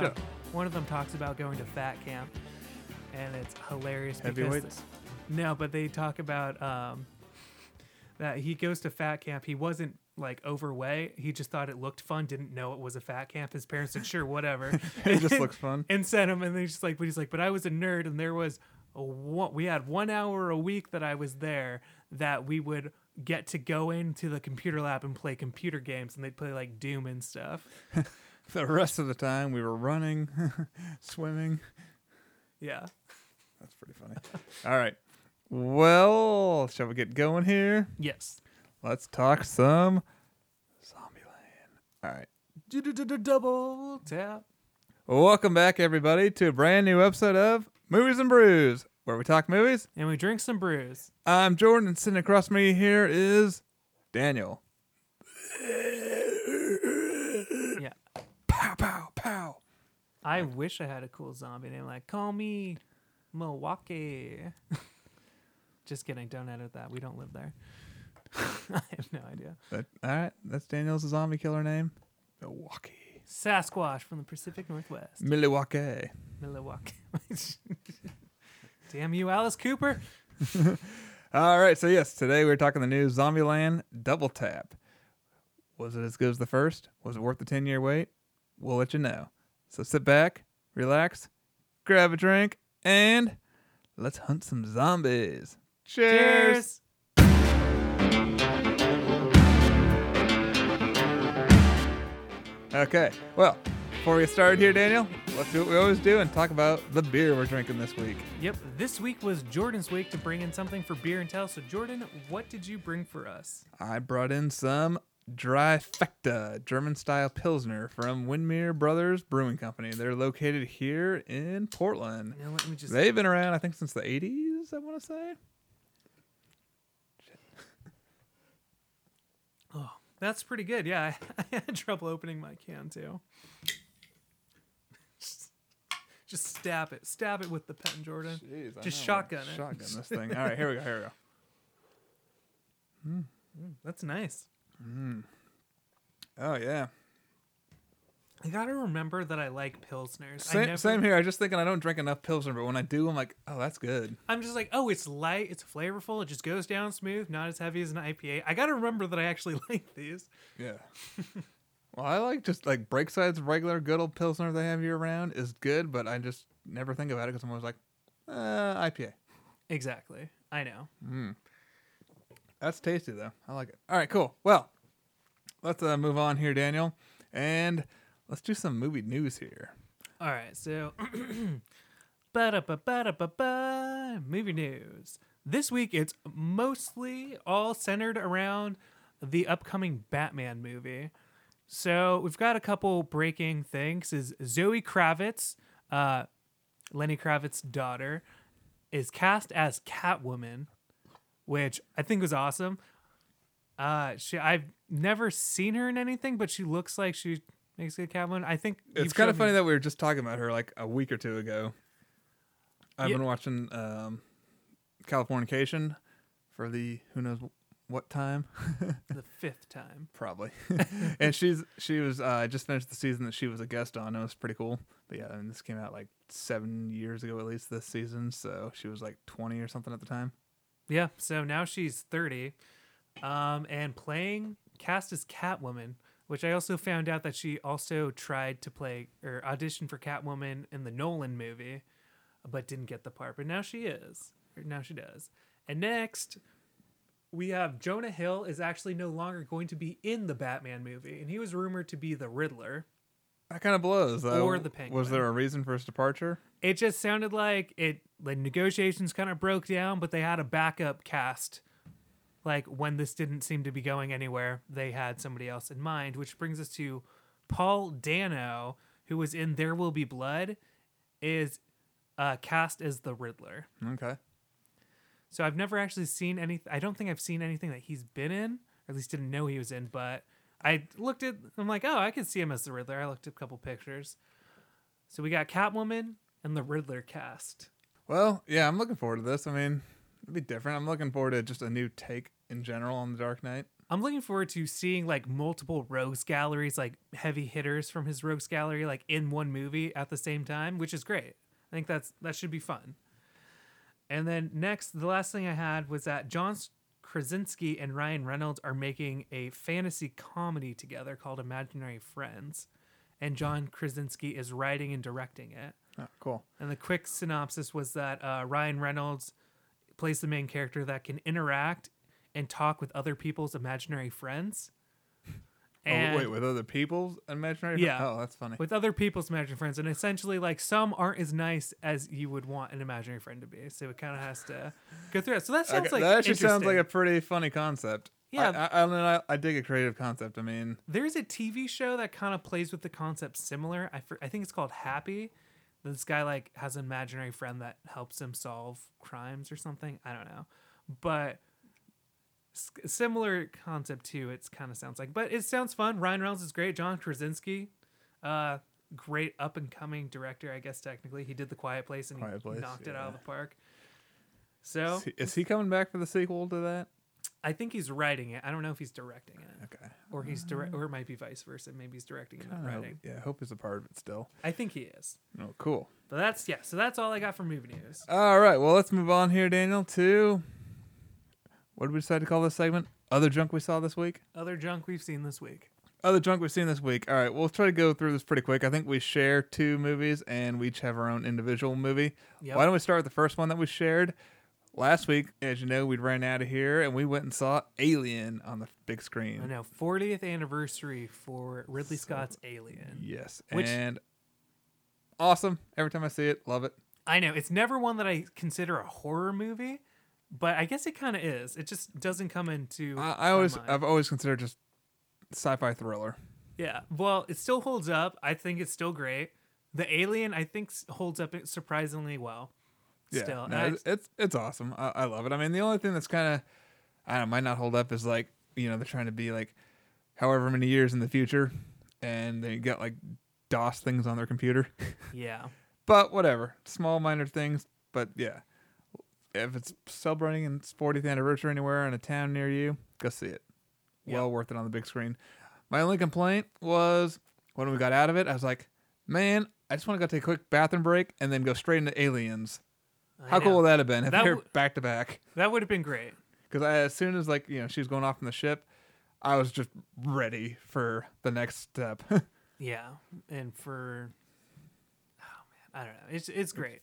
talk, show. one of them talks about going to fat camp, and it's hilarious because Heavyweights. no, but they talk about um, that he goes to fat camp. He wasn't like overweight. He just thought it looked fun. Didn't know it was a fat camp. His parents said, "Sure, whatever." It just looks fun. and sent him. And he's just like, but he's like, but I was a nerd, and there was a one, we had one hour a week that I was there that we would get to go into the computer lab and play computer games, and they'd play like Doom and stuff. The rest of the time we were running, swimming. Yeah. That's pretty funny. All right. Well, shall we get going here? Yes. Let's talk some Zombieland. All right. Double tap. Welcome back, everybody, to a brand new episode of Movies and Brews, where we talk movies. And we drink some brews. I'm Jordan, and sitting across from me here is Daniel. Yeah. Pow, pow, pow. I wish I had a cool zombie name like call me Milwaukee. Just kidding. Don't edit that. We don't live there. I have no idea. But all right, that's Daniel's zombie killer name. Milwaukee. Sasquatch from the Pacific Northwest. Milwaukee. Milwaukee. Damn you, Alice Cooper. All right, so yes, today we're talking the new Zombieland Double Tap. Was it as good as the first? Was it worth the 10 year wait? We'll let you know. So sit back, relax, grab a drink, and let's hunt some zombies. Cheers! Cheers. Okay, well, before we get started here, Daniel, let's do what we always do and talk about the beer we're drinking this week. Yep, this week was Jordan's week to bring in something for beer and tell. So, Jordan, what did you bring for us? I brought in some Dryfecta German style Pilsner from Widmer Brothers Brewing Company. They're located here in Portland. Now, let me just. They've been around, I think, since the 80s, I want to say. Oh, that's pretty good. Yeah, I, I had trouble opening my can too. Just, just stab it. Stab it with the pen, Jordan. Jeez, Just shotgun it. Shotgun this thing. All right, here we go. Here we go. Hmm, hmm, that's nice. Oh, yeah. I gotta remember that I like pilsners. I Same, never, same here. I just thinking I don't drink enough Pilsner, but when I do, I'm like, oh, that's good. I'm just like, oh, it's light, it's flavorful, it just goes down smooth, not as heavy as an IPA. I gotta remember that I actually like these. Yeah. well, I like just like Breakside's regular good old Pilsner they have year round is good, but I just never think about it because I'm always like, uh, IPA. Exactly. I know. That's tasty though. I like it. All right, cool. Well, let's uh, move on here, Daniel, and let's do some movie news here. All right, so ba-da-ba-ba-da-ba-ba, movie news. This week it's mostly all centered around the upcoming Batman movie. So we've got a couple breaking things. Is Zoe Kravitz, uh, Lenny Kravitz's daughter, is cast as Catwoman, which I think was awesome. Uh, she I've never seen her in anything, but she looks like she makes a good Catwoman. I think It's kind of showed me- funny that we were just talking about her like a week or two ago. I've Yeah. been watching um, Californication for the who knows what time, the fifth time. probably. and she's she was uh, I just finished the season that she was a guest on. It was pretty cool. But yeah, I and this came out like seven years ago at least this season, so she was like twenty or something at the time. Yeah, so now she's 30 um, and playing cast as Catwoman, which I also found out that she also tried to play or audition for Catwoman in the Nolan movie, but didn't get the part. But now she is. Now she does. And next, we have Jonah Hill is actually no longer going to be in the Batman movie, and he was rumored to be the Riddler. That kind of blows. Though. Or the Penguin. Was there a reason for his departure? It just sounded like it the negotiations kind of broke down, but they had a backup cast. Like when this didn't seem to be going anywhere, they had somebody else in mind, which brings us to Paul Dano, who was in There Will Be Blood, is uh, cast as the Riddler. Okay. So I've never actually seen any. I don't think I've seen anything that he's been in, or at least didn't know he was in. But I looked at. I'm like, oh, I could see him as the Riddler. I looked at a couple pictures. So we got Catwoman and the Riddler cast. Well, yeah, I'm looking forward to this. I mean, it'd be different. I'm looking forward to just a new take in general on the Dark Knight. I'm looking forward to seeing like multiple rogues galleries, like heavy hitters from his rogues gallery, like in one movie at the same time, which is great. I think that's that should be fun. And then next, the last thing I had was that John Krasinski and Ryan Reynolds are making a fantasy comedy together called Imaginary Friends, and John Krasinski is writing and directing it. Oh, cool. And the quick synopsis was that uh, Ryan Reynolds plays the main character that can interact and talk with other people's imaginary friends. And oh, wait, with other people's imaginary? Friends? Yeah. Oh, that's funny. with other people's imaginary friends, and essentially, like some aren't as nice as you would want an imaginary friend to be. So it kind of has to go through it. So that sounds Okay, like that actually sounds like interesting. a pretty funny concept. Yeah. I, I, I, mean, I, I dig a creative concept. I mean, There's a TV show that kind of plays with the concept similar. I for, I think it's called Happy. This guy like has an imaginary friend that helps him solve crimes or something. I don't know, but s- similar concept too. It's kind of sounds like, but it sounds fun. Ryan Reynolds is great. John Krasinski, uh, great up and coming director. I guess technically he did The Quiet Place and Quiet he Place, knocked it out of the park. So is he, is he coming back for the sequel to that? I think he's writing it. I don't know if he's directing it, Okay. or he's direct, mm. or it might be vice versa. Maybe he's directing and not Kinda hope- writing. yeah, I hope he's a part of it still. I think he is. Oh, cool. But that's yeah. So that's all I got for movie news. All right. Well, let's move on here, Daniel, to what did we decide to call this segment? Other junk we saw this week? Other junk we've seen this week. Other junk we've seen this week. All right. We'll try to go through this pretty quick. I think we share two movies and we each have our own individual movie. Yep. Why don't we start with the first one that we shared? Last week, as you know, we ran out of here and we went and saw Alien on the big screen. I know 40th anniversary for Ridley Scott's Alien. Yes. Which- and awesome. Every time I see it, love it. I know it's never one that I consider a horror movie, but I guess it kind of is. It just doesn't come into. I, I always, mind. I've always considered just sci-fi thriller. yeah. Well, it still holds up. I think it's still great. The Alien, I think, holds up surprisingly well. Yeah, Still, no, it's, it's it's awesome. I, I love it. I mean, the only thing that's kind of I don't know, might not hold up is like you know they're trying to be like however many years in the future, and they got like DOS things on their computer. yeah. but whatever, small minor things. But yeah, if it's celebrating its 40th anniversary anywhere in a town near you, go see it. Yep. Well worth it on the big screen. My only complaint was when we got out of it, I was like, man, I just want to go take a quick bathroom break and then go straight into Aliens. I How know. cool would that have been if That they're w- back to back? That would have been great. Because as soon as like you know she was going off from the ship, I was just ready for the next step. Yeah, and for oh man, I don't know. It's it's great.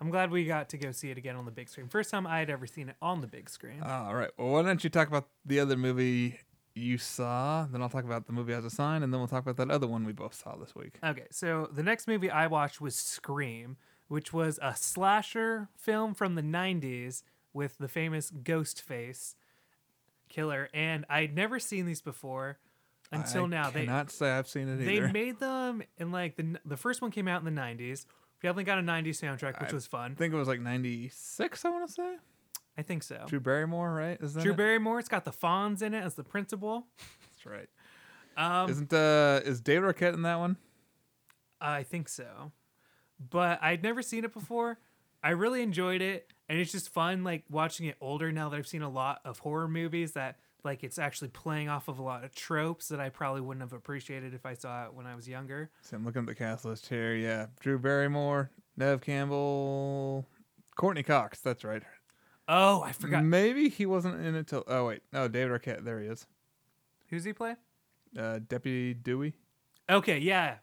I'm glad we got to go see it again on the big screen. First time I had ever seen it on the big screen. Ah, all right. Well, why don't you talk about the other movie you saw? Then I'll talk about the movie as a sign, and then we'll talk about that other one we both saw this week. Okay, so the next movie I watched was Scream, which was a slasher film from the 90s with the famous Ghostface killer, and I'd never seen these before until I now. They cannot say I've seen it they made them in like the the first one came out in the 90s. We definitely got a 90s soundtrack, which I was fun. I think it was like '96. I want to say I think so. Drew Barrymore, right? Is that Drew it? Barrymore. It's got the Fonz in it as the principal. That's right. Um, Isn't uh is David Arquette in that one? I think so, but I'd never seen it before. I really enjoyed it, and it's just fun, like watching it older now that I've seen a lot of horror movies that like it's actually playing off of a lot of tropes that I probably wouldn't have appreciated if I saw it when I was younger. So I'm looking at the cast list here. Yeah, Drew Barrymore, Neve Campbell, Courteney Cox. That's right. Oh, I forgot. Maybe he wasn't in it till. Oh wait, no, David Arquette. There he is. Who's he play? Uh, Deputy Dewey. Okay, yeah,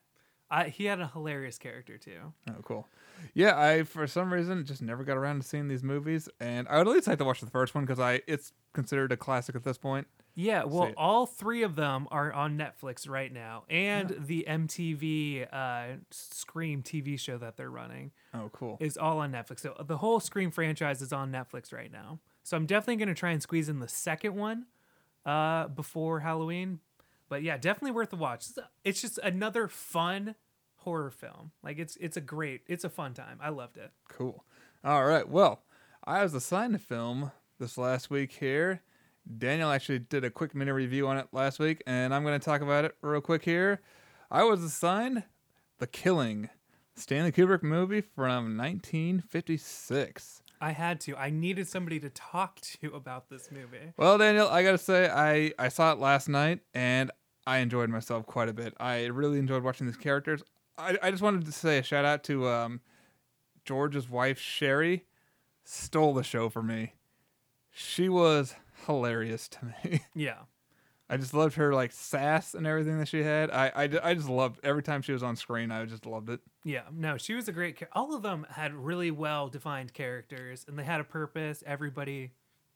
I, he had a hilarious character too. Oh, cool. Yeah, I for some reason just never got around to seeing these movies, and I would at least like to watch the first one because I it's considered a classic at this point. Yeah, well, all three of them are on Netflix right now, and the MTV uh, Scream TV show that they're running. Oh, cool. is all on Netflix. So the whole Scream franchise is on Netflix right now. So I'm definitely going to try and squeeze in the second one uh, before Halloween. But yeah, definitely worth the watch. It's- just another fun horror film. Like it's it's a great, it's a fun time. I loved it. Cool. All right. Well, I was assigned a film this last week here. Daniel actually did a quick mini review on it last week, and I'm going to talk about it real quick here. I was assigned The Killing, Stanley Kubrick movie from 1956. I had to. I needed somebody to talk to about this movie. Well, Daniel, I gotta say, I I saw it last night and I enjoyed myself quite a bit. I really enjoyed watching these characters. I I just wanted to say a shout out to um, George's wife Sherry, stole the show for me. She was hilarious to me. Yeah. I just loved her like sass and everything that she had. I, I, I just loved every time she was on screen. I just loved it. Yeah, no, she was a great. Char- All of them had really well defined characters, and they had a purpose. Everybody,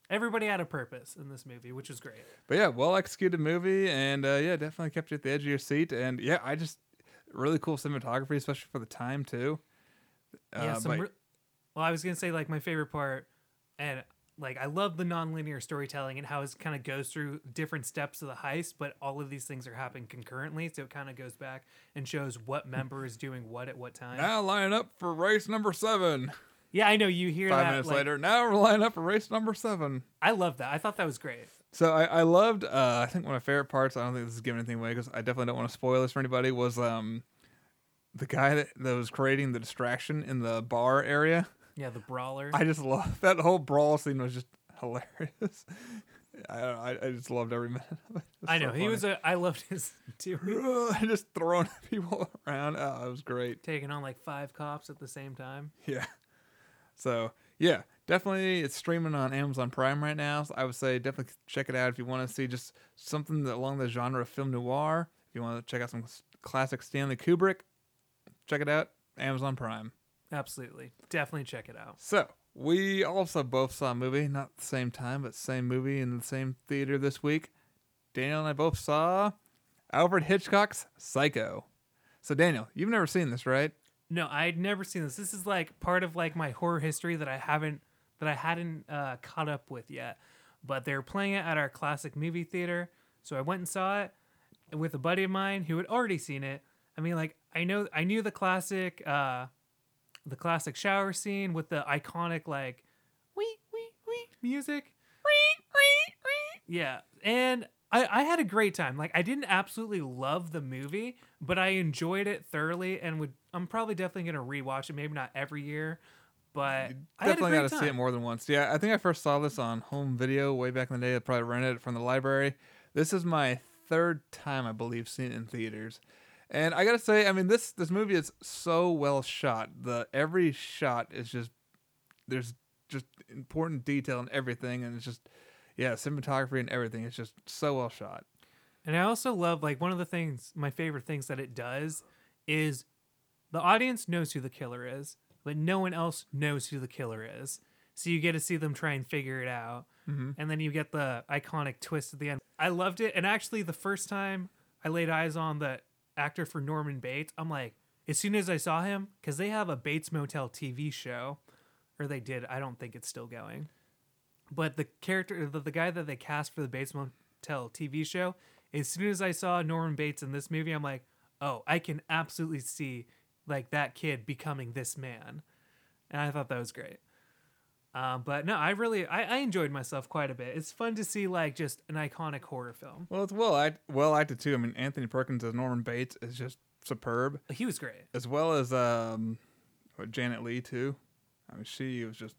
everybody had a purpose in this movie, which was great. But yeah, well executed movie, and uh, yeah, definitely kept you at the edge of your seat. And yeah, I just really cool cinematography, especially for the time too. yeah, Uh, some. but- re- well, I was gonna say like my favorite part, and like I love the nonlinear storytelling and how it kind of goes through different steps of the heist, but all of these things are happening concurrently, so it kind of goes back and shows what member is doing what at what time. now line up for race number seven. Yeah, I know you hear Five that. minutes like, later, now we're lining up for race number seven. I love that. I thought that was great. So I, I loved. Uh, I think one of my favorite parts. I don't think this is giving anything away because I definitely don't want to spoil this for anybody. Was um, the guy that, that was creating the distraction in the bar area. Yeah, the brawler. I just love that whole brawl scene was just hilarious. I don't know, I, I just loved every minute of it. I so know he funny. was a. I loved his too. just throwing people around. Oh, it was great. taking on like five cops at the same time. Yeah. So yeah, definitely it's streaming on Amazon Prime right now. So I would say definitely check it out if you want to see just something that along the genre of film noir. If you want to check out some classic Stanley Kubrick, check it out. Amazon Prime. Absolutely, definitely check it out. So we also both saw a movie, not the same time, but same movie in the same theater this week. Daniel and I both saw Alfred Hitchcock's Psycho. So Daniel, you've never seen this, right? No, I'd never seen this. This is like part of like my horror history that I haven't that I hadn't uh, caught up with yet. But they were playing it at our classic movie theater, so I went and saw it with a buddy of mine who had already seen it. I mean, like I know I knew the classic uh, the classic shower scene with the iconic like wee wee wee music. Yeah, and I, I had a great time. Like I didn't absolutely love the movie, but I enjoyed it thoroughly, and would I'm probably definitely gonna rewatch it. Maybe not every year, but I had a Definitely great got to see it more than once. Yeah, I think I first saw this on home video way back in the day. I probably rented it from the library. This is my third time, I believe, seeing it in theaters. And I gotta say, I mean this this movie is so well shot. The every shot is just there's just important detail in everything, and it's just yeah, cinematography and everything. It's just so well shot. And I also love like one of the things, my favorite things that it does is the audience knows who the killer is, but no one else knows who the killer is. So you get to see them try and figure it out. Mhm. And then you get the iconic twist at the end. I loved it. And actually, the first time I laid eyes on the actor for Norman Bates, I'm like, as soon as I saw him, because they have a Bates Motel TV show, or they did. I don't think it's still going. But the character, the, the guy that they cast for the Bates Motel TV show, as soon as I saw Norman Bates in this movie, I'm like, oh, I can absolutely see like that kid becoming this man, and I thought that was great. Um, but no, I really I, I enjoyed myself quite a bit. It's fun to see like just an iconic horror film. Well, it's well act, well acted too. I mean, Anthony Perkins as Norman Bates is just superb. He was great. as well as um, Janet Leigh too. I mean, she was just.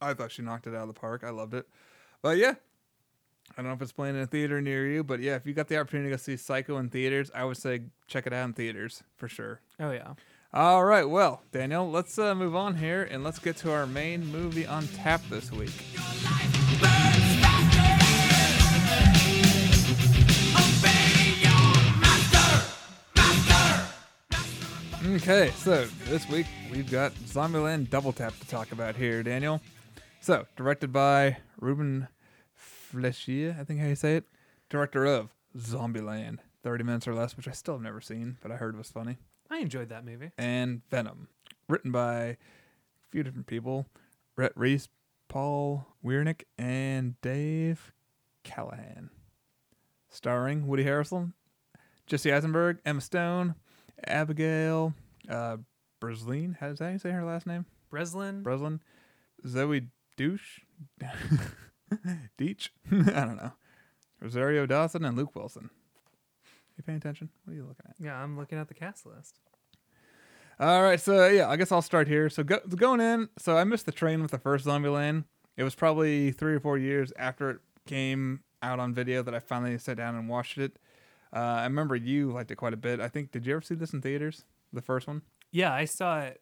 I thought she knocked it out of the park. I loved it, but yeah, I don't know if it's playing in a theater near you, but yeah, if you got the opportunity to go see Psycho in theaters, I would say check it out in theaters for sure. Oh yeah. All right, well, Daniel, let's uh, move on here and let's get to our main movie on tap this week. Okay, so this week we've got Zombieland Double Tap to talk about here, Daniel. So, directed by Ruben Fleischer, I think how you say it. Director of Zombieland, 30 Minutes or Less, which I still have never seen, but I heard was funny. I enjoyed that movie. And Venom, written by a few different people Rhett Reese, Paul Wernick, and Dave Callaham. Starring Woody Harrelson, Jesse Eisenberg, Emma Stone, Abigail uh, Breslin. How does that you say her last name? Breslin. Breslin. Zoe Douche. Deech. I don't know. Rosario Dawson and Luke Wilson. You paying attention? What are you looking at? yeah, I'm looking at the cast list. All right, so yeah, I guess I'll start here. So go, going in, so I missed the train with the first Zombieland. It was probably three or four years after it came out on video that I finally sat down and watched it. Uh, I remember you liked it quite a bit. I think did you ever see this in theaters? The first one. Yeah, I saw it.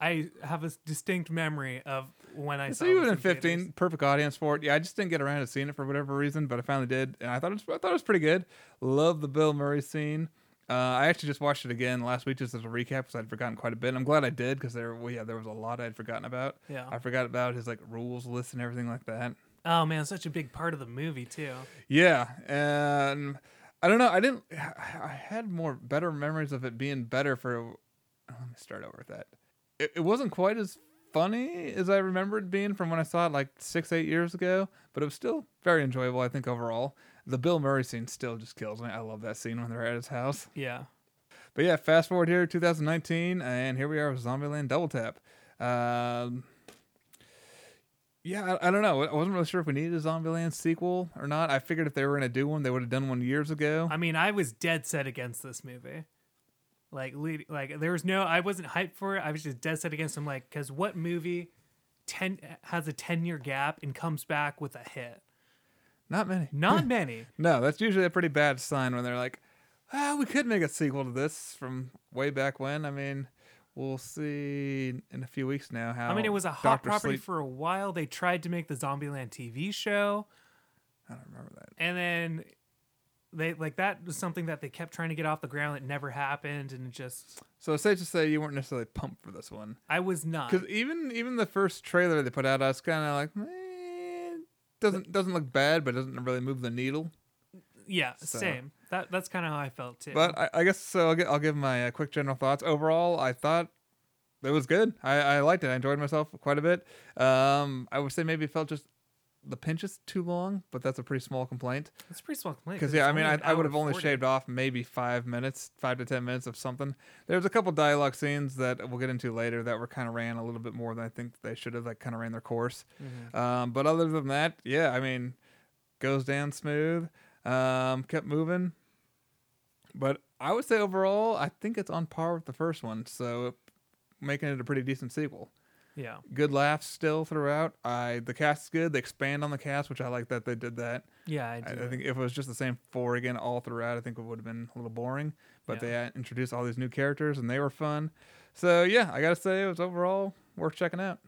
I have a distinct memory of when I saw So you this were in theaters. 15, perfect audience for it. Yeah, I just didn't get around to seeing it for whatever reason, but I finally did, and I thought it was, I thought it was pretty good. Love the Bill Murray scene. Uh, I actually just watched it again last week just as a recap because I'd forgotten quite a bit. I'm glad I did because there, well, yeah, there was a lot I'd forgotten about. Yeah. I forgot about his like rules list and everything like that. Oh man, such a big part of the movie too. Yeah, and I don't know. I didn't. I had more better memories of it being better for. Let me start over with that. It, it wasn't quite as funny as I remember it being from when I saw it like six, eight years ago, but it was still very enjoyable. I think overall, the Bill Murray scene still just kills me. I love that scene when they're at his house. Yeah. But yeah, fast forward here, 2019, and here we are with Zombieland Double Tap. Um, yeah, I, I don't know. I wasn't really sure if we needed a Zombieland sequel or not. I figured if they were going to do one, they would have done one years ago. I mean, I was dead set against this movie. Like, lead, like there was no, I wasn't hyped for it. I was just dead set against them. Like, because what movie ten has a ten year gap and comes back with a hit? Not many. Not many. No, that's usually a pretty bad sign when they're like, ah, we could make a sequel to this from way back when. I mean, we'll see in a few weeks now how. I mean, it was a hot Dr. property Sleep- for a while. They tried to make the Zombieland TV show, I don't remember that. and then they like that was something that they kept trying to get off the ground. It never happened, and it just So it's safe to say you weren't necessarily pumped for this one. I was not. Because even even the first trailer they put out, I was kind of like, man, doesn't doesn't look bad, but doesn't really move the needle. Yeah, So- same. That that's kind of how I felt too. But I, I guess so. I'll, get, I'll give my uh, quick general thoughts. Overall, I thought it was good. I, I liked it. I enjoyed myself quite a bit. Um, I would say maybe it felt just the pinch is too long, but that's a pretty small complaint. it's a pretty small complaint. Because yeah, I mean, I, I would have only 40. shaved off maybe five minutes, five to ten minutes of something. There's a couple dialogue scenes that we'll get into later that were kind of ran a little bit more than I think they should have. Like kind of ran their course. Mhm. Um, but other than that, yeah, I mean, goes down smooth. Um, kept moving. But I would say overall, I think it's on par with the first one. So making it a pretty decent sequel. Yeah, Good laughs still throughout. I the cast is good. They expand on the cast, which I like that they did that. yeah, I I, do. I think if it was just the same four again all throughout, I think it would have been a little boring. But they uh, introduced all these new characters and they were fun. So yeah, I gotta say it was overall worth checking out.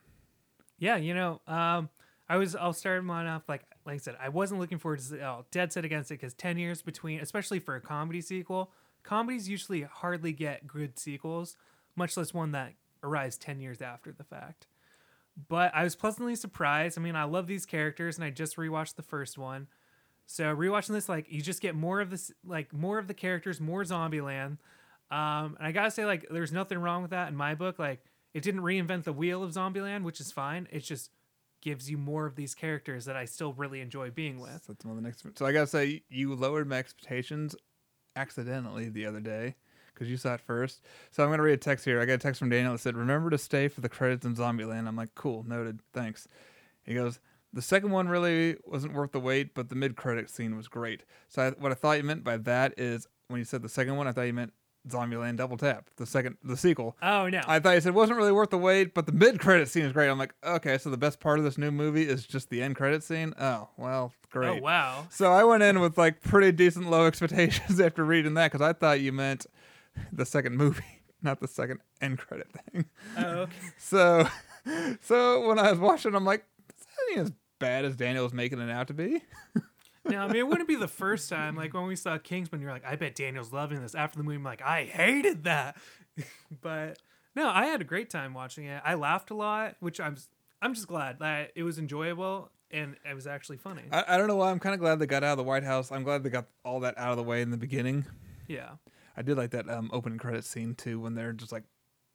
yeah, you know, um, I was I'll start mine off like like I said, I wasn't looking forward to oh, dead set against it because ten years between, especially for a comedy sequel, comedies usually hardly get good sequels, much less one that arrives ten years after the fact. But I was pleasantly surprised. I mean, I love these characters, and I just rewatched the first one. So rewatching this, like you just get more of this, like more of the characters, more Zombieland. Um, and I gotta say, like, there's nothing wrong with that in my book. Like, it didn't reinvent the wheel of Zombieland, which is fine. It just gives you more of these characters that I still really enjoy being with. So that's one of the next. So I gotta say, you lowered my expectations accidentally the other day because you saw it first. So I'm gonna read a text here. I got a text from Daniel that said, "Remember to stay for the credits in Zombieland." I'm like, "Cool, noted, thanks." He goes, "The second one really wasn't worth the wait, but the mid-credit scene was great." So I, what I thought you meant by that is when you said the second one, I thought you meant Zombieland Double Tap, the second, the sequel. Oh no, I thought you said it wasn't really worth the wait, but the mid credit scene is great. I'm like, okay, so the best part of this new movie is just the end credit scene. Oh, well, great. oh wow, So I went in with like pretty decent low expectations after reading that because I thought you meant the second movie, not the second end credit thing. oh okay. So, so when I was watching, I'm like, is this ain't as bad as Daniel was making it out to be. No, I mean it wouldn't be the first time. Like when we saw Kingsman, you're like, I bet Daniel's loving this. After the movie, I'm like, I hated that. but no, I had a great time watching it. I laughed a lot, which I'm I'm just glad that it was enjoyable and it was actually funny. I, I don't know why. I'm kind of glad they got out of the White House. I'm glad they got all that out of the way in the beginning. yeah, I did like that um, opening credit scene too, when they're just like,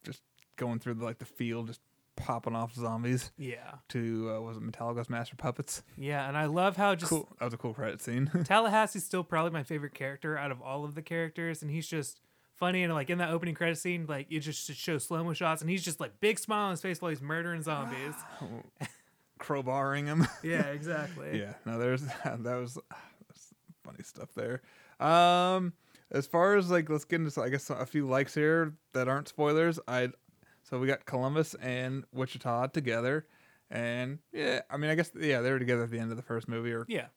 just going through the, like the field, just popping off zombies yeah, to uh, was it Metallica's Master Puppets? yeah. And I love how just Cool. That was a cool credit scene. Tallahassee's still probably my favorite character out of all of the characters, and he's just funny and like in that opening credit scene, like it just shows slow mo shots, and he's just like big smile on his face while he's murdering zombies. Crowbarring him. yeah, exactly. yeah. No, there's that was, that's funny stuff there. Um. As far as like, let's get into I guess a few likes here that aren't spoilers. I so we got Columbus and Wichita together, and yeah, I mean, I guess yeah, they were together at the end of the first movie, or Yeah.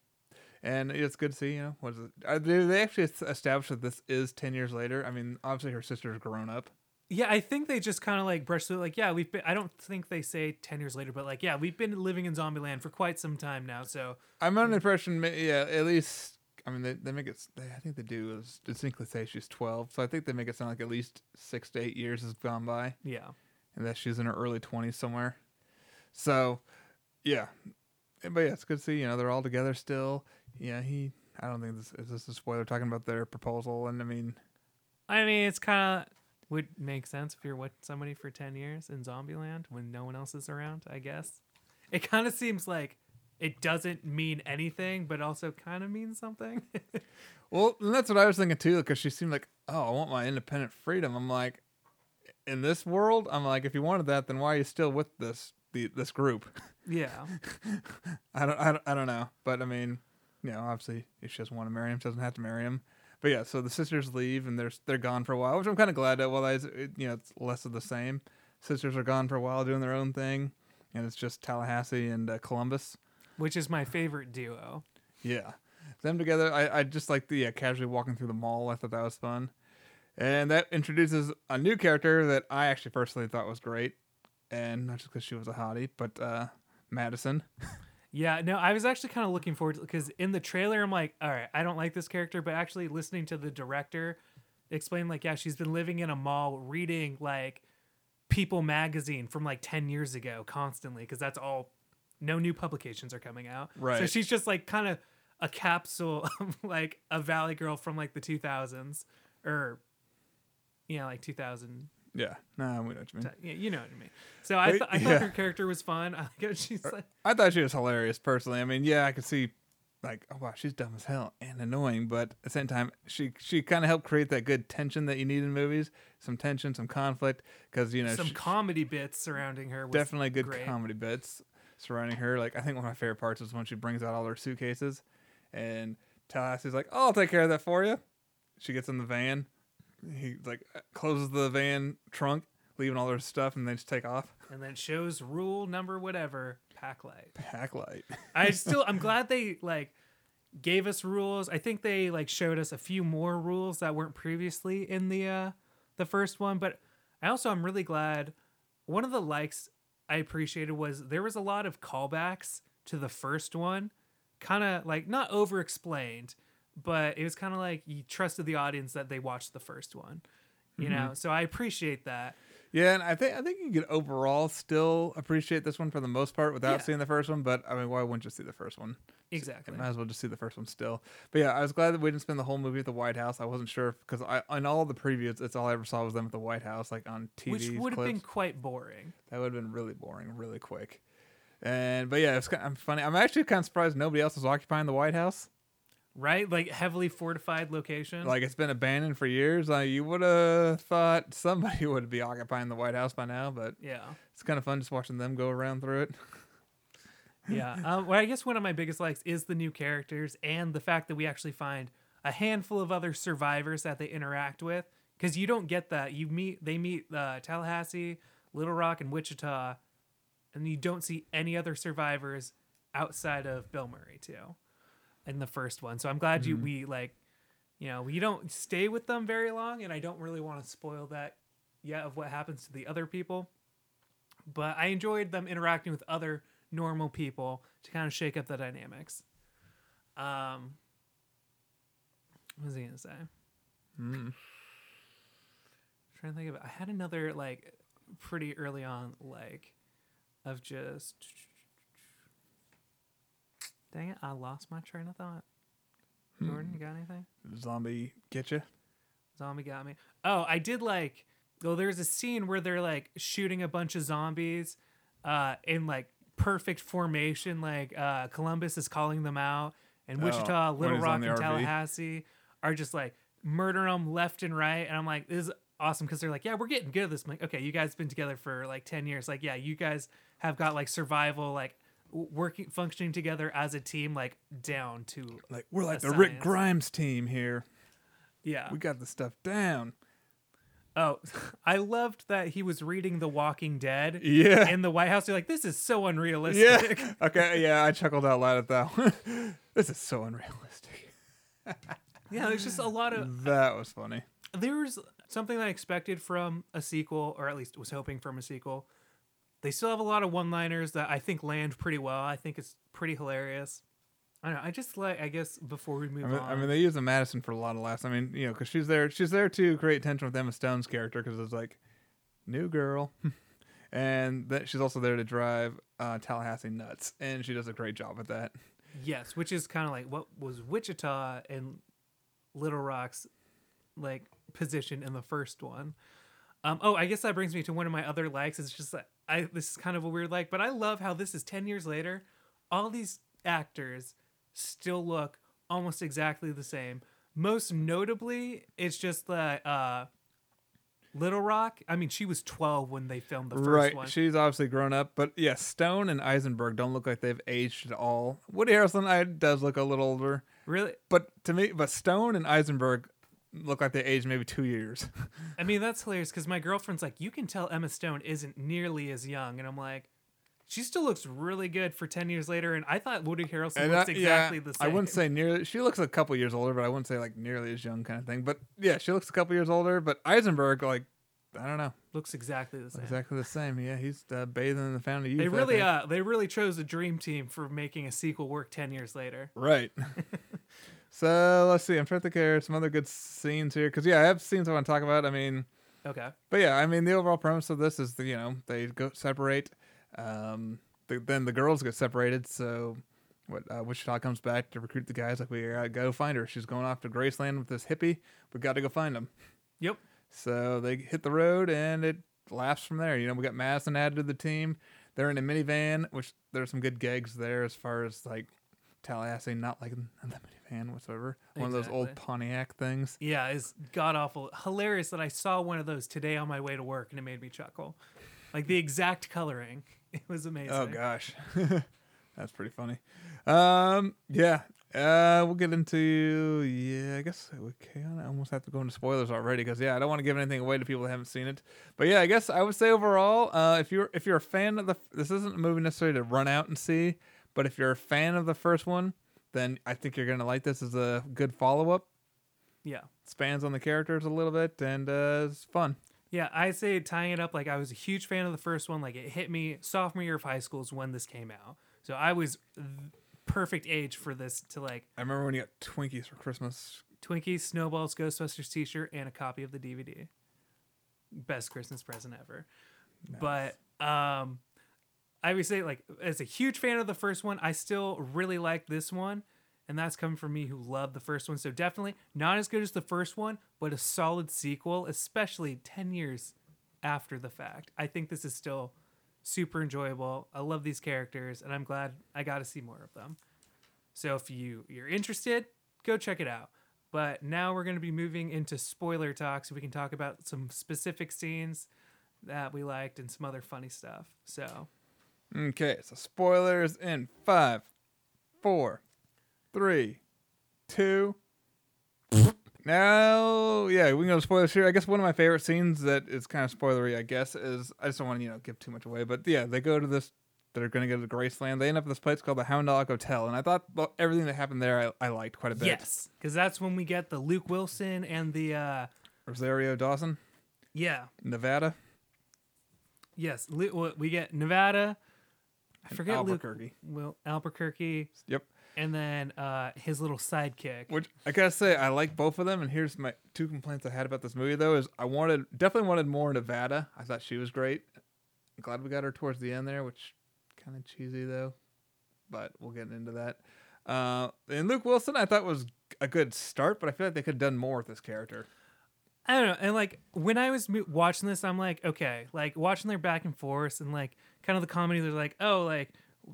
and it's good to see. You know, what is it? Are they, they actually established that this is ten years later. I mean, obviously her sister's grown up. Yeah, I think they just kind of like brush through, like, yeah, we've been. I don't think they say ten years later, but like, yeah, we've been living in Zombieland for quite some time now. So I'm under the impression, yeah, at least. I mean, they, they make it. They, I think they do is distinctly say she's 12, so I think they make it sound like at least six to eight years has gone by, yeah, and that she's in her early 20s somewhere. So, yeah, Eh, but yeah, it's good to see. You know, they're all together still. Yeah, he. I don't think this is this a spoiler talking about their proposal, and I mean, I mean, it's kind of would make sense if you're with somebody for ten years in Zombieland when no one else is around. I guess it kind of seems like it doesn't mean anything, but also kind of means something. Well, and that's what I was thinking too, because she seemed like, oh, I want my independent freedom. I'm like, in this world, I'm like, if you wanted that, then why are you still with this the this group? yeah, I don't, I don't, I don't know, but I mean, you know, obviously, if she doesn't want to marry him, she doesn't have to marry him. But yeah, so the sisters leave and they're they're gone for a while, which I'm kind of glad that. Well, you know, it's less of the same. Sisters are gone for a while doing their own thing, and it's just Tallahassee and uh, Columbus. Which is my favorite duo. Yeah, them together. I, I just like the yeah, casually walking through the mall. I thought that was fun, and that introduces a new character that I actually personally thought was great, and not just because she was a hottie, but uh, Madison. Yeah, no, I was actually kind of looking forward to because in the trailer, I'm like, all right, I don't like this character, but actually listening to the director explain, like, yeah, she's been living in a mall reading like People magazine from like 10 years ago constantly because that's all, no new publications are coming out. Right. So she's just like kind of a capsule of like a Valley Girl from like the 2000s or, you know, like 2000. Yeah, nah, we know what you mean. Yeah, you know what I mean. So I, th- I thought yeah. her character was fun. I she's er, like, I thought she was hilarious personally. I mean, yeah, I could see like, oh wow, she's dumb as hell and annoying, but at the same time, she she kind of helped create that good tension that you need in movies. Some tension, some conflict, because you know some she- comedy bits surrounding her. Was definitely good great. comedy bits surrounding her. Like I think one of my favorite parts is when she brings out all her suitcases, and Tallahassee's like, "Oh, I'll take care of that for you." She gets in the van. He like closes the van trunk, leaving all her stuff, and then just take off. and then shows rule number whatever pack light. Pack light. I still I'm glad they like gave us rules. I think they like showed us a few more rules that weren't previously in the uh the first one, but I also I'm really glad one of the likes I appreciated was there was a lot of callbacks to the first one, kind of like not over explained, but it was kind of like you trusted the audience that they watched the first one. You mm-hmm. know, so I appreciate that. Yeah, and I think I think you could overall still appreciate this one for the most part without Yeah. seeing the first one. But I mean, why wouldn't you see the first one? Exactly. Might as well just see the first one still. But yeah, I was glad that we didn't spend the whole movie at the White House. I wasn't sure because I on all the previews, it's all I ever saw was them at the White House, like on TV. Which would have been quite boring. That would have been really boring, really quick. And but yeah, it's kind of funny. I'm actually kind of surprised nobody else is occupying the White House. Right? Like heavily fortified location. Like it's been abandoned for years. Like you would have thought somebody would be occupying the White House by now, but yeah, it's kind of fun just watching them go around through it. yeah. Um, well, I guess one of my biggest likes is the new characters and the fact that we actually find a handful of other survivors that they interact with. Because you don't get that. You meet, they meet uh, Tallahassee, Little Rock, and Wichita, and you don't see any other survivors outside of Bill Murray too, in the first one. So I'm glad you we like, you know, we don't stay with them very long, and I don't really want to spoil that yet of what happens to the other people. But I enjoyed them interacting with other normal people to kind of shake up the dynamics. Um, what was he gonna say? Mm. trying to think of it. I had another like pretty early on like of just dang it, I lost my train of thought. Jordan, you got anything? Zombie get you? Zombie got me. Oh, I did like. Well, there's a scene where they're like shooting a bunch of zombies, uh, in like perfect formation. Like uh, Columbus is calling them out, and Oh, Wichita, when Little he's Rock, on and the RV. Tallahassee are just like murdering them left and right. And I'm like, this is awesome because they're like, yeah, we're getting good at this. I'm like, okay, you guys been together for like ten years. Like, yeah, you guys have got like survival, like working, functioning together as a team, like down to Like we're like the Rick. Grimes team here. Yeah. We got the stuff down. Oh, I loved that he was reading The Walking Dead Yeah. in the White House. You're like, this is so unrealistic. Yeah. Okay. Yeah, I chuckled out loud at that one. this is so unrealistic. Yeah, there's just a lot of. That was funny. There was something that I expected from a sequel, or at least was hoping from a sequel. They still have a lot of one-liners that I think land pretty well. I think it's pretty hilarious. I don't know. I just like. I guess before we move I mean, on. I mean, they use the Madison for a lot of laughs. I mean, you know, because she's there. She's there to create tension with Emma Stone's character because it's like, new girl, and that she's also there to drive uh, Tallahassee nuts, and she does a great job at that. yes, which is kind of like what was Wichita and Little Rock's like position in the first one. Um, oh, I guess that brings me to one of my other likes. It's just that I this is kind of a weird like, but I love how this is ten years later. All these actors still look almost exactly the same. Most notably, it's just that uh, Little Rock. I mean, she was twelve when they filmed the first right. one. She's obviously grown up, but yeah, Stone and Eisenberg don't look like they've aged at all. Woody Harrelson I, does look a little older, really, but to me, but Stone and Eisenberg look like they aged maybe two years. I mean, that's hilarious because my girlfriend's like, you can tell Emma Stone isn't nearly as young, and I'm like, she still looks really good for ten years later. And I thought Woody Harrelson And looks I- exactly yeah, the same. I wouldn't say nearly. She looks a couple years older, but I wouldn't say like nearly as young kind of thing. But yeah, she looks a couple years older. But Eisenberg, like, I don't know, looks exactly the same. exactly the same. Yeah, he's uh, bathing in the fountain of youth. They really, uh, they really chose a dream team for making a sequel work ten years later. Right. so let's see. I'm trying to think here some other good scenes here because yeah, I have scenes I want to talk about. I mean, Okay. but yeah, I mean the overall premise of this is the you know they go separate, um, the, then the girls get separated. So what uh, Wichita comes back to recruit the guys like we gotta go find her. She's going off to Graceland with this hippie. We got to go find him. Yep. So they hit the road and it laughs from there. You know, we got Madison added to the team. They're in a minivan, which there's some good gags there as far as like Tallahassee not liking the minivan whatsoever. One of those old Pontiac things. Yeah, it's god awful. Hilarious that I saw one of those today on my way to work and it made me chuckle. Like the exact coloring. It was amazing. Oh gosh, that's pretty funny. Um, yeah. Uh, we'll get into yeah. I guess okay. I almost have to go into spoilers already because yeah, I don't want to give anything away to people that haven't seen it. But yeah, I guess I would say overall, uh, if you're if you're a fan of the this isn't a movie necessarily to run out and see, but if you're a fan of the first one, then I think you're gonna like this as a good follow up. Yeah. Spans on the characters a little bit and uh, it's fun. Yeah, I say tying it up like I was a huge fan of the first one. Like it hit me sophomore year of high school is when this came out. So I was perfect age for this to like I remember when you got Twinkies for Christmas. Twinkies, Snowballs, Ghostbusters t-shirt, and a copy of the DVD. Best Christmas present ever. But um I would say like as a huge fan of the first one, I still really like this one. And that's coming from me who loved the first one. So definitely not as good as the first one, but a solid sequel, especially 10 years after the fact. I think this is still super enjoyable. I love these characters and I'm glad I got to see more of them. So if you you're interested, go check it out. But now we're going to be moving into spoiler talk so we can talk about some specific scenes that we liked and some other funny stuff. So, Okay, so spoilers in five, four, three, two. Now, yeah, we can go to spoilers here. I guess one of my favorite scenes that is kind of spoilery, I guess, is I just don't want to you know give too much away, but yeah, they go to this. They're going to go to Graceland. They end up at this place called the Hound Dog Hotel, and I thought well, everything that happened there I, I liked quite a bit. yes, cuz that's when we get the Luke Wilson and the uh Rosario Dawson, yeah, Nevada, yes, we get Nevada. I forget Luke Albuquerque. Will Albuquerque Yep. And then uh his little sidekick. Which I gotta say, I like both of them. And here's my two complaints I had about this movie, though: is I wanted definitely wanted more Nevada. I thought she was great. I'm glad we got her towards the end there, which kind of cheesy though, but we'll get into that. Uh, and Luke Wilson, I thought was a good start, but I feel like they could have done more with this character. I don't know. And like when I was watching this, I'm like, okay, like watching their back and forth and like kind of the comedy. They're like, oh, like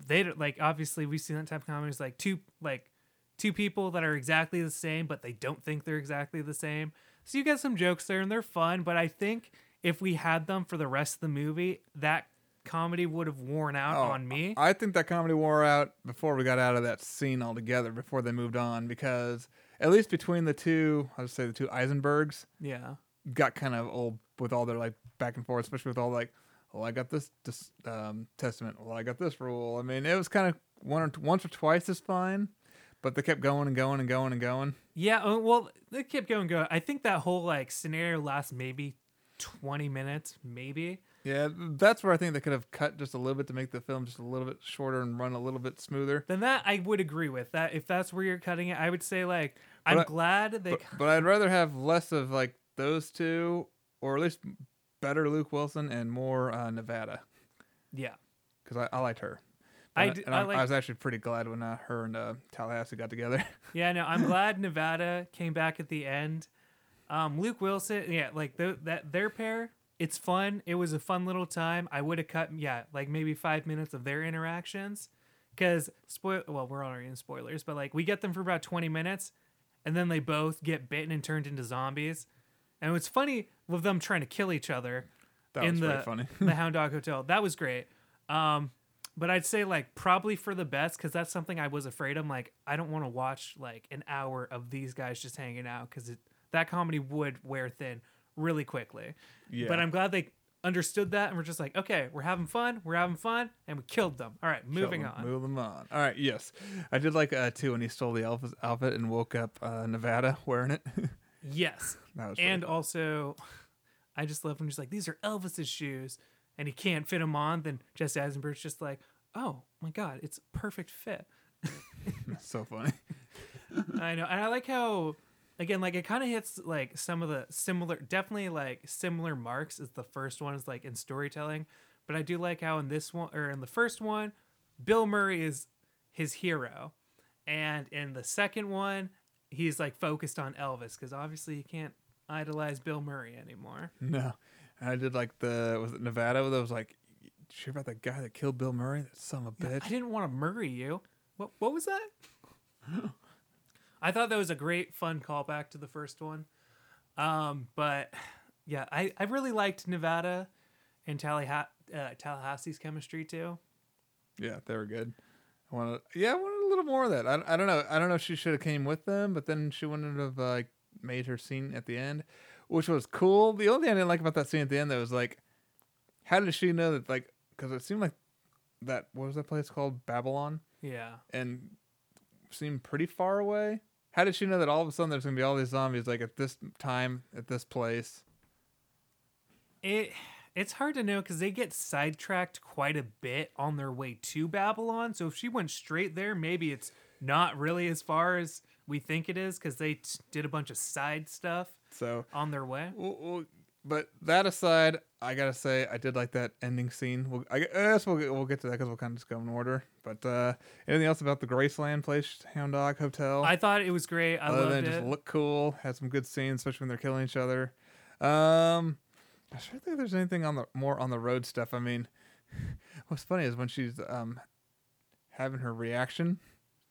they don't like obviously we've seen that type of comedies like two like two people that are exactly the same, but they don't think they're exactly the same. So you get some jokes there and they're fun. But I think if we had them for the rest of the movie, that comedy would have worn out Oh, on me. I think that comedy wore out before we got out of that scene altogether. Before they moved on, because at least between the two, I'll just say the two Eisenbergs yeah. got kind of old with all their like back and forth, especially with all like, well, I got this, this um, testament. Well, I got this rule. I mean, it was kind of one or once or twice is fine, but they kept going and going and going and going. Yeah, uh, well, they kept going, going. I think that whole like scenario lasts maybe twenty minutes, maybe. Yeah, that's where I think they could have cut just a little bit to make the film just a little bit shorter and run a little bit smoother. Then that I would agree with that. If that's where you're cutting it, I would say like I'm I- glad they. But, but I'd rather have less of like those two, or at least better Luke Wilson and more uh, Nevada, yeah, because I, I liked her. I And d- and I I'm- like- I was actually pretty glad when uh, her and uh, Tallahassee got together. yeah. No, I'm glad Nevada came back at the end. Um, Luke Wilson, yeah, like the, that their pair. It's fun. It was a fun little time. I would have cut, yeah, like maybe five minutes of their interactions, because spoil. Well, we're already in spoilers, but like we get them for about twenty minutes, and then they both get bitten and turned into zombies. And it's funny with them trying to kill each other That in was the funny. the Hound Dog Hotel. That was great. Um, but I'd say like probably for the best because that's something I was afraid of. Like I don't want to watch like an hour of these guys just hanging out because that comedy would wear thin really quickly. Yeah. But I'm glad they understood that and we're just like, okay, we're having fun, we're having fun, and we killed them. All right, moving Shove 'em- on. Move them on. All right. Yes, I did like uh, too when he stole the Elvis outfit and woke up uh, Nevada wearing it. Yes, that was and cool. also, I just love when he's like, these are Elvis's shoes, and he can't fit them on. Then Jesse Eisenberg's just like, oh my god, it's a perfect fit. That's so funny. I know, and I like how again, like it kind of hits like some of the similar, definitely like similar marks as the first one is like in storytelling. But I do like how in this one or in the first one, Bill Murray is his hero, and in the second one, he's like focused on Elvis because obviously you can't idolize Bill Murray anymore. No, I did like the was it Nevada that was like, "You sure about that guy that killed Bill Murray? That son of a bitch. I didn't want to Murray you. What what was that? I thought that was a great fun callback to the first one. Um, but yeah, I, I really liked Nevada and Tallaha- uh, Tallahassee's chemistry too. Yeah, they were good. I wanted, yeah, I wanted a little more of that. I, I don't know. I don't know if she should have came with them, but then she wouldn't have like made her scene at the end, which was cool. The only thing I didn't like about that scene at the end though was like, how did she know that? Like, because it seemed like that what was that place called Babylon, Yeah. and seemed pretty far away. How did she know that all of a sudden there's gonna be all these zombies like at this time at this place? It it's hard to know because they get sidetracked quite a bit on their way to Babylon. So if she went straight there, maybe it's not really as far as we think it is because they t- did a bunch of side stuff So on their way. Well, well, but that aside, I gotta say I did like that ending scene. We'll, I guess we'll get, we'll get to that because we'll kind of just go in order. But uh, anything else about the Graceland place, Hound Dog Hotel? I thought it was great. I other loved than it. just look cool, had some good scenes, especially when they're killing each other. Um, I sure think there's anything on the more on the road stuff. I mean, what's funny is when she's um having her reaction,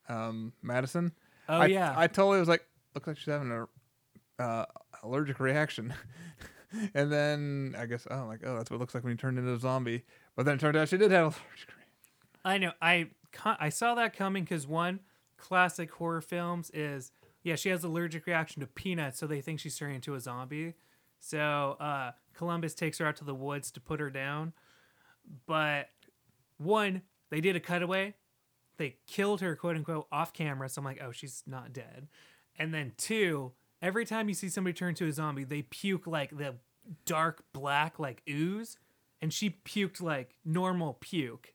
um, Madison. Oh I, yeah, I totally was like, looks like she's having a uh, allergic reaction. and then I guess oh like oh that's what it looks like when you turned into a zombie. But then it turned out she did have allergic reaction. I know. I I saw that coming because one classic horror films is yeah she has allergic reaction to peanuts, so they think she's turning into a zombie. So uh, Columbus takes her out to the woods to put her down, but one they did a cutaway, they killed her quote unquote off camera. So I'm like, oh, she's not dead. And then two, every time you see somebody turn to a zombie, they puke like the dark black like ooze, and she puked like normal puke.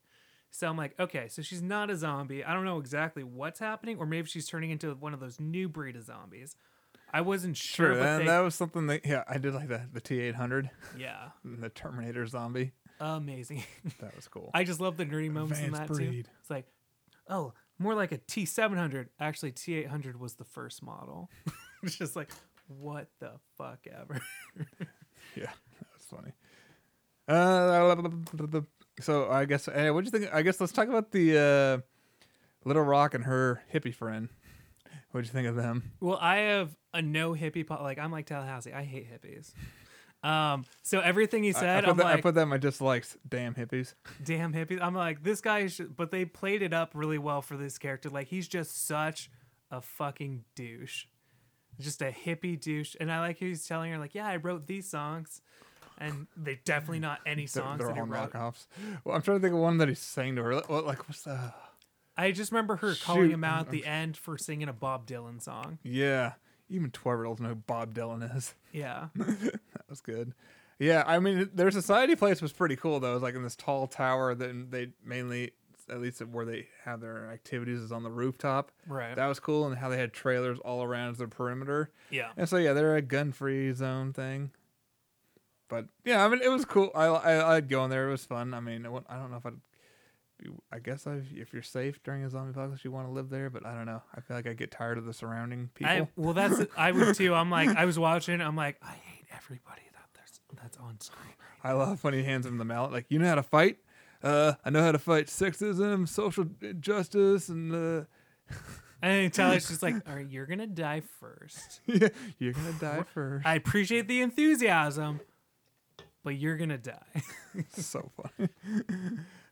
So I'm like, okay, so she's not a zombie. I don't know exactly what's happening, or maybe she's turning into one of those new breed of zombies. I wasn't sure, Sure, and they, that was something that yeah I did like that the T eight hundred, yeah, the Terminator zombie. amazing. That was cool. I just love the nerdy moments in that Advanced too. It's like, oh, more like a T700. Actually, T800 was the first model. it's just like, what the fuck ever. Yeah, that's funny. Uh, so I guess uh, what do you think? I guess let's talk about the uh, Little Rock and her hippie friend. What'd you think of them? Well, I have a no hippie po- like I'm like Tallahassee. I hate hippies. Um, so everything he I- I, said, put I'm that, I like, put that in my dislikes. Damn hippies. damn hippies. I'm like, this guy should, but they played it up really well for this character. Like, he's just such a fucking douche. Just a hippie douche. And I like how he's telling her, like, yeah, I wrote these songs. And they definitely not any They're, songs they're that he all knockoffs. Well, I'm trying to think of one that he sang to her. What, like, what's the? I just remember her calling him out at the end for singing a Bob Dylan song. Yeah, even twelve year olds know who Bob Dylan is. Yeah. That was good. Yeah, I mean, their society place was pretty cool though. It was like in this tall tower. Then they mainly, at least where they have their activities, is on the rooftop. Right. That was cool, and how they had trailers all around their perimeter. yeah. And so yeah, they're a gun-free zone thing. But yeah, I mean, it was cool. I I I'd go in there. It was fun. I mean, I I don't know if I'd. I guess I, if you're safe during a zombie apocalypse, you want to live there. But I don't know. I feel like I get tired of the surrounding people. I well, that's I would too. I'm like, I was watching. I'm like, I hate everybody that there's that's on screen. I love when he hands him the mallet. Like, you know how to fight? Uh, I know how to fight sexism, social justice, and uh, And Tyler's just like, all right, you're gonna die first. yeah, you're gonna die first. I appreciate the enthusiasm, but you're gonna die. so funny.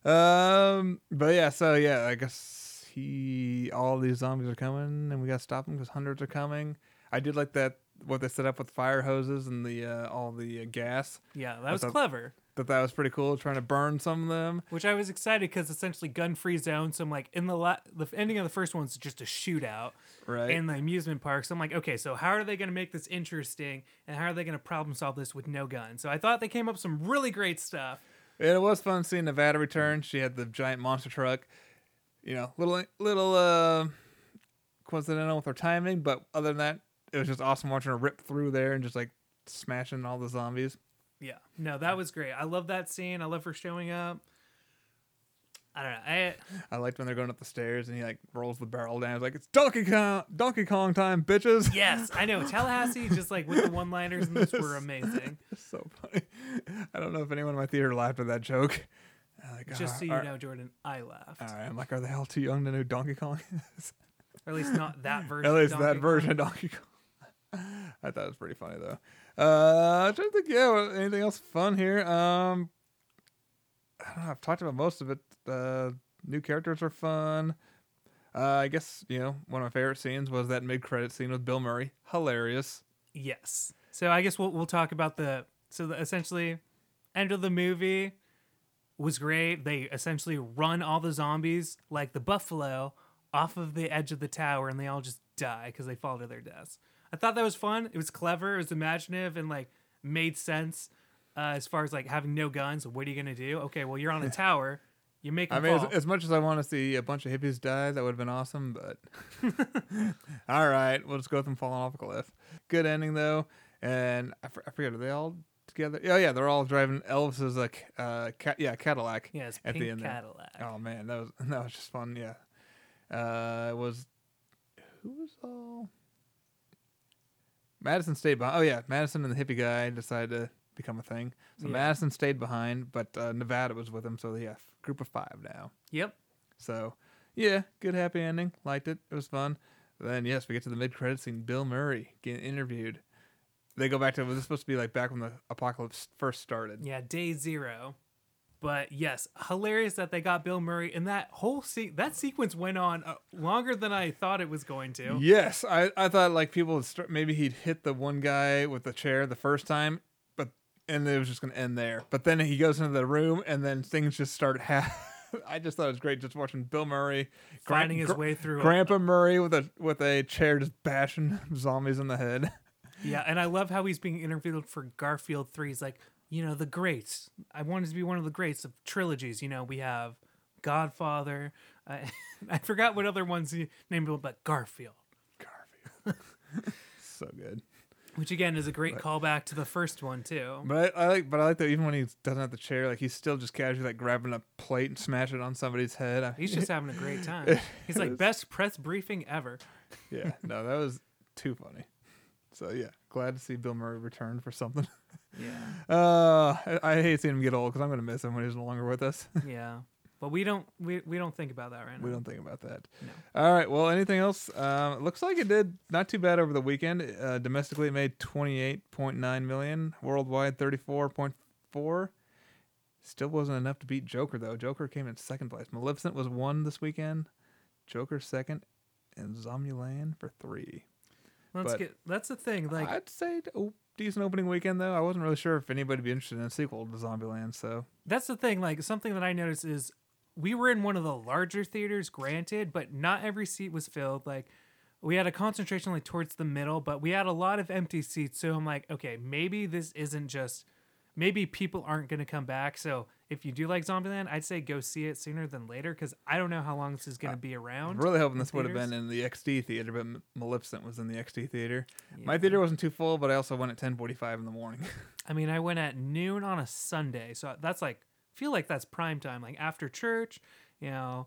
Um, but yeah, so yeah, I guess he, all these zombies are coming, and we gotta stop them because hundreds are coming. I did like that what they set up with fire hoses and the uh, all the uh, gas. yeah, that was clever. That that was pretty cool, trying to burn some of them. Which I was excited because essentially gun-free zone. So I'm like, in the la- the ending of the first one's just a shootout Right. in the amusement park. So I'm like, okay, so how are they gonna make this interesting, and how are they gonna problem solve this with no guns? So I thought they came up with some really great stuff. And it was fun seeing Nevada return. She had the giant monster truck. You know, little little uh coincidental with her timing, but other than that, it was just awesome watching her rip through there and just like smashing all the zombies. Yeah. No, that was great. I love that scene. I love her showing up. I don't know. I I liked when they're going up the stairs and he like rolls the barrel down. He's like, "It's Donkey Kong, Donkey Kong time, bitches!" yes, I know. Tallahassee, just like with the one-liners in this were amazing. so funny. I don't know if anyone in my theater laughed at that joke. Like, Just "Ah, so you are- know, Jordan, I laughed, All right, I'm like, are they all too young to know Donkey Kong is? or at least not that version. At least that Kong. version of Donkey Kong. I thought it was pretty funny though. Uh, I'm trying to think. Yeah, anything else fun here? Um, I don't know. I've talked about most of it. Uh, new characters are fun. Uh, I guess you know one of my favorite scenes was that mid-credit scene with Bill Murray. Hilarious. Yes. So I guess we'll we'll talk about the so the, essentially end of the movie was great. They essentially run all the zombies like the buffalo off of the edge of the tower, and they all just die because they fall to their deaths. I thought that was fun. It was clever. It was imaginative and like made sense uh, as far as like having no guns. What are you gonna do? Okay, well you're on a tower. You make I mean, as, as much as I want to see a bunch of hippies die, that would have been awesome. But all right, we'll just go with them falling off a cliff. Good ending though, and I, forget are they all together? Oh yeah, they're all driving Elvis's like uh, ca- yeah Cadillac. yes, at pink the end there. Cadillac. Oh man, that was that was just fun. Yeah, uh, it was who was all Madison stayed behind. Oh yeah, Madison and the hippie guy decided to become a thing. So Yeah. Madison stayed behind, but uh, Nevada was with him. So yeah, group of five now. Yep. So yeah, good happy ending. Liked it. It was fun. Then yes, we get to the mid credit scene. Bill Murray getting interviewed. They go back to was this supposed to be like back when the apocalypse first started? Yeah, day zero. But yes, hilarious that they got Bill Murray, and that whole se- that sequence went on uh, longer than I thought it was going to. Yes, I, I thought like people would start, maybe he'd hit the one guy with the chair the first time, and it was just gonna end there. But then he goes into the room and then things just start. Ha- I just thought it was great just watching Bill Murray Finding his Gra- way through. a- Grandpa Murray with a with a chair just bashing zombies in the head. yeah, and I love how he's being interviewed for Garfield Three. He's like, you know, the greats. I wanted to be one of the greats of trilogies. You know, we have Godfather. I, uh, I forgot what other ones he named, him, but Garfield, Garfield, so good. Which again is a great callback to the first one too. But I, I like, but I like that even when he doesn't have the chair, like he's still just casually like grabbing a plate and smashing it on somebody's head. I- He's just having a great time. He's like best press briefing ever. yeah, no, that was too funny. So yeah, glad to see Bill Murray return for something. Yeah, Uh, I, I hate seeing him get old because I'm gonna miss him when he's no longer with us. yeah. But we don't we, we don't think about that right now. We don't think about that. No. All right. Well, anything else? Um, looks like it did not too bad over the weekend. Uh, domestically, it made twenty eight point nine million. Worldwide, thirty four point four. Still wasn't enough to beat Joker though. Joker came in second place. Maleficent was one this weekend. Joker second, and Zombieland for three. Let's but get that's the thing. Like I'd say oh, decent opening weekend though. I wasn't really sure if anybody'd be interested in a sequel to Zombieland. So that's the thing. Like something that I noticed is we were in one of the larger theaters, granted, but not every seat was filled. Like we had a concentration like towards the middle, but we had a lot of empty seats. So I'm like, okay, maybe this isn't just maybe people aren't going to come back. So if you do like Zombieland, I'd say go see it sooner than later because I don't know how long this is going to be around. I'm really hoping in this would have been in the XD theater, but Maleficent was in the XD theater. My theater wasn't too full, but I also went at ten forty five in the morning. I mean, I went at noon on a Sunday, so that's like feel like that's prime time, like after church, you know,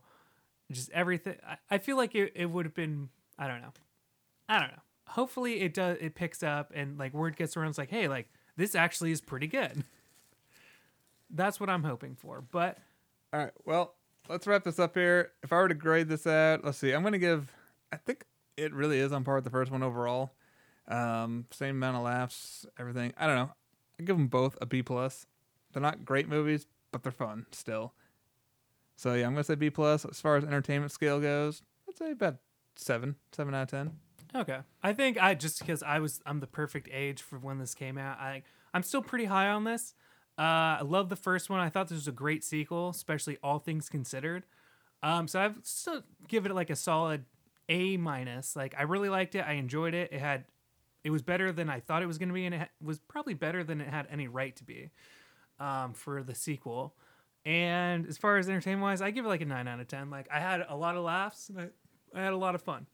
just everything. I, I feel like it, it would have been. I don't know. I don't know. Hopefully, it does. It picks up and like word gets around. It's like, hey, like this actually is pretty good. That's what I'm hoping for. But All right, well, let's wrap this up here. If I were to grade this out, let's see. I'm gonna give. I think it really is on par with the first one overall. Um, same amount of laughs, everything. I don't know. I give them both a B plus. They're not great movies, but they're fun still. So yeah, I'm gonna say B plus. As far as entertainment scale goes, I'd say about seven, seven out of ten. Okay. I think I just because I was I'm the perfect age for when this came out. I I'm still pretty high on this. Uh, I love the first one. I thought this was a great sequel, especially all things considered. Um, so I've still give it like a solid A minus. Like I really liked it. I enjoyed it. It had it was better than I thought it was to be, and it was probably better than it had any right to be um, for the sequel. And as far as entertainment wise, I give it like a nine out of ten. Like I had a lot of laughs and I, I had a lot of fun.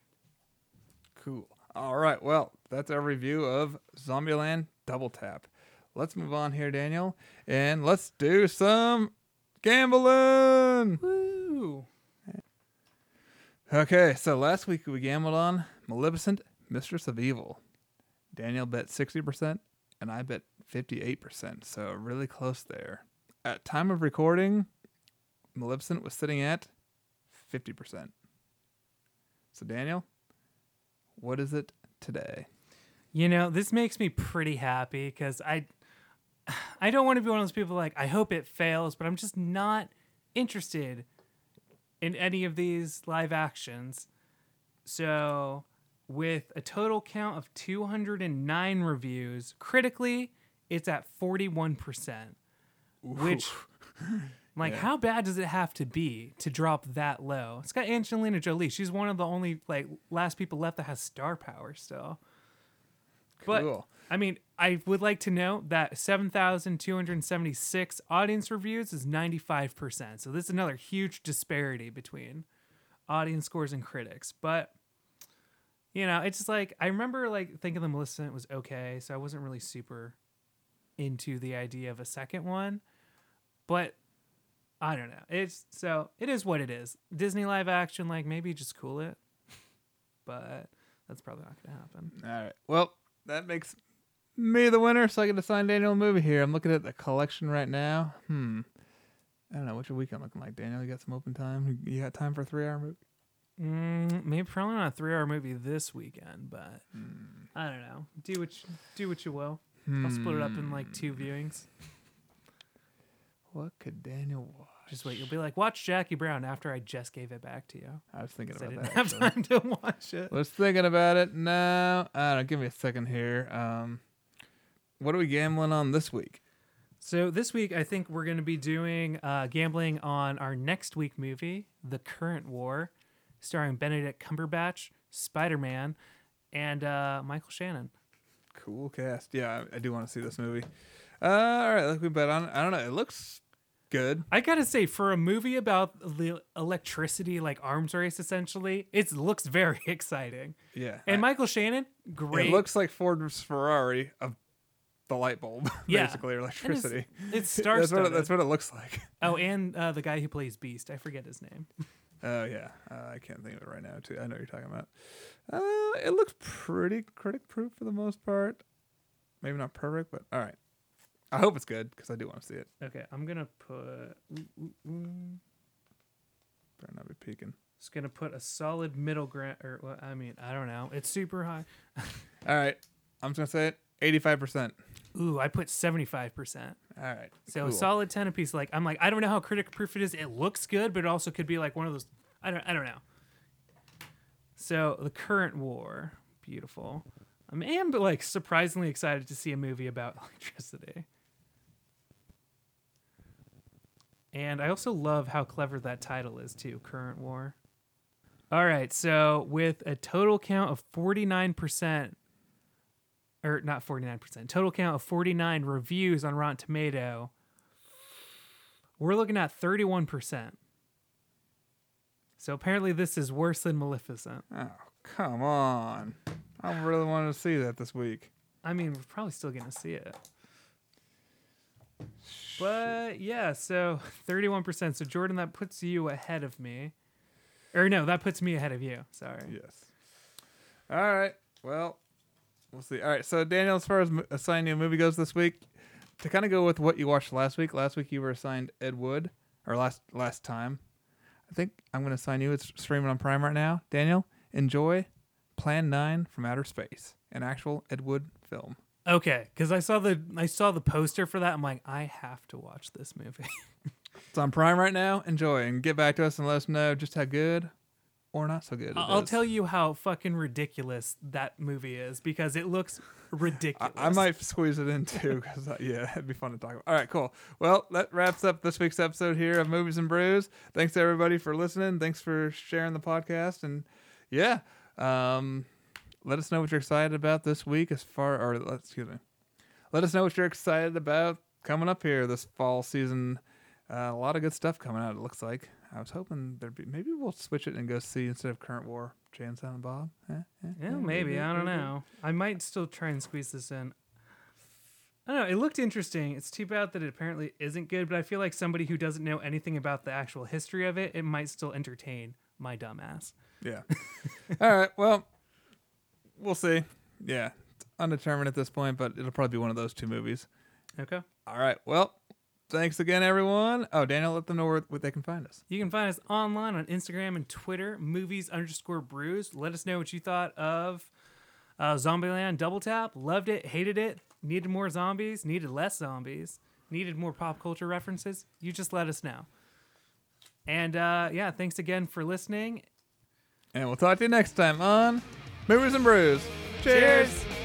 Cool. All right. Well, that's our review of Zombieland Double Tap. Let's move on here, Daniel, and let's do some gambling. Woo! Okay, so last week we gambled on Maleficent, Mistress of Evil. Daniel bet 60%, and I bet 58%, so really close there. At time of recording, Maleficent was sitting at 50%. So, Daniel, what is it today? You know, this makes me pretty happy because I, I don't want to be one of those people like I hope it fails, but I'm just not interested in any of these live actions. So, with a total count of 209 reviews, critically, it's at 41%. Which, like, Yeah. how bad does it have to be to drop that low? It's got Angelina Jolie. She's one of the only like last people left that has star power still. But Cool. I mean, I would like to note that 7,276 audience reviews is 95%. So this is another huge disparity between audience scores and critics. But you know, it's just like I remember like thinking the Maleficent was okay, so I wasn't really super into the idea of a second one. But I don't know. It's so it is what it is. Disney live action, like maybe just cool it. But that's probably not gonna happen. All right. Well, that makes me the winner, so I get to sign Daniel a movie here. I'm looking at the collection right now. Hmm. I don't know. What's your weekend looking like, Daniel? You got some open time? You got time for a three hour movie? Mm, maybe probably not a three hour movie this weekend, but Hmm. I don't know. Do what you, do what you will. I'll split it up in like two viewings. What could Daniel watch? Just wait. You'll be like, watch Jackie Brown after I just gave it back to you. I was thinking 'Cause I about didn't that. have actually. time to watch it. was thinking about it. now. I don't know. Give me a second here. Um, what are we gambling on this week? So this week, I think we're going to be doing uh, gambling on our next week movie, The Current War, starring Benedict Cumberbatch, Spider Man, and uh, Michael Shannon. Cool cast. Yeah, I, I do want to see this movie. Uh, all right, let's we bet on. I don't know. It looks good. I gotta say, for a movie about the electricity, like arms race, essentially, it looks very exciting. Yeah, And I- Michael Shannon, great. It looks like Ford's Ferrari of the light bulb, Yeah. basically, And it's- electricity. It's that's, star what it, that's what it looks like. Oh, and uh, the guy who plays Beast, I forget his name. Oh yeah, uh, I can't think of it right now. Too, I know what you're talking about. Uh, it looks pretty critic proof for the most part. Maybe not perfect, but all right. I hope it's good because I do want to see it. Okay, I'm gonna put. ooh, ooh, ooh. Better not be peeking. Just gonna put a solid middle ground, or well, I mean, I don't know. It's super high. All right. I'm just gonna say it. Eighty-five percent. Ooh, I put seventy five percent. All right. So cool. a solid ten apiece. Like I'm like, I don't know how critic proof it is. It looks good, but it also could be like one of those. I don't. I don't know. So the current war, beautiful. I am like surprisingly excited to see a movie about electricity. And I also love how clever that title is too, Current War. All right, so with a total count of 49% or not 49%, total count of 49 reviews on Rotten Tomato, we're looking at 31%. So apparently this is worse than Maleficent. Oh, come on. I really wanted to see that this week. I mean, we're probably still going to see it. But yeah, so 31%. So Jordan, that puts you ahead of me. Or no, that puts me ahead of you. Sorry. Yes. All right. Well, we'll see. All right. So, Daniel, as far as assigning you a movie goes this week, to kind of go with what you watched last week, last week you were assigned Ed Wood, or last last time. I think I'm going to sign you. It's streaming on Prime right now. Daniel, enjoy Plan 9 from Outer Space, an actual Ed Wood film. Okay, because I saw the I saw the poster for that. I'm like, I have to watch this movie. It's on Prime right now. Enjoy and get back to us and let us know just how good or not so good I'll is. tell you how fucking ridiculous that movie is because it looks ridiculous. I might squeeze it in too because yeah, it'd be fun to talk about. All right, cool. Well, that wraps up this week's episode here of Movies and Brews. Thanks to everybody for listening. Thanks for sharing the podcast, and yeah, um, let us know what you're excited about this week. As far or excuse me, let us know what you're excited about coming up here this fall season. Uh, a lot of good stuff coming out. It looks like. I was hoping there'd be. Maybe we'll switch it and go see instead of Current War, Jay and Silent Bob. Eh, eh, Yeah, eh, maybe. I don't maybe. know. I might still try and squeeze this in. I don't know. It looked interesting. It's too bad that it apparently isn't good, but I feel like somebody who doesn't know anything about the actual history of it, it might still entertain my dumbass. Yeah. All right. Well, we'll see. Yeah. It's undetermined at this point, but it'll probably be one of those two movies. Okay. All right. Well, thanks again, everyone. Oh, Daniel, let them know where, where they can find us. You can find us online on Instagram and Twitter, movies underscore brews. Let us know what you thought of uh, Zombieland Double Tap. Loved it, hated it, needed more zombies, needed less zombies, needed more pop culture references. You just let us know. And uh, yeah, thanks again for listening. And we'll talk to you next time on Movies and Brews. Cheers. Cheers.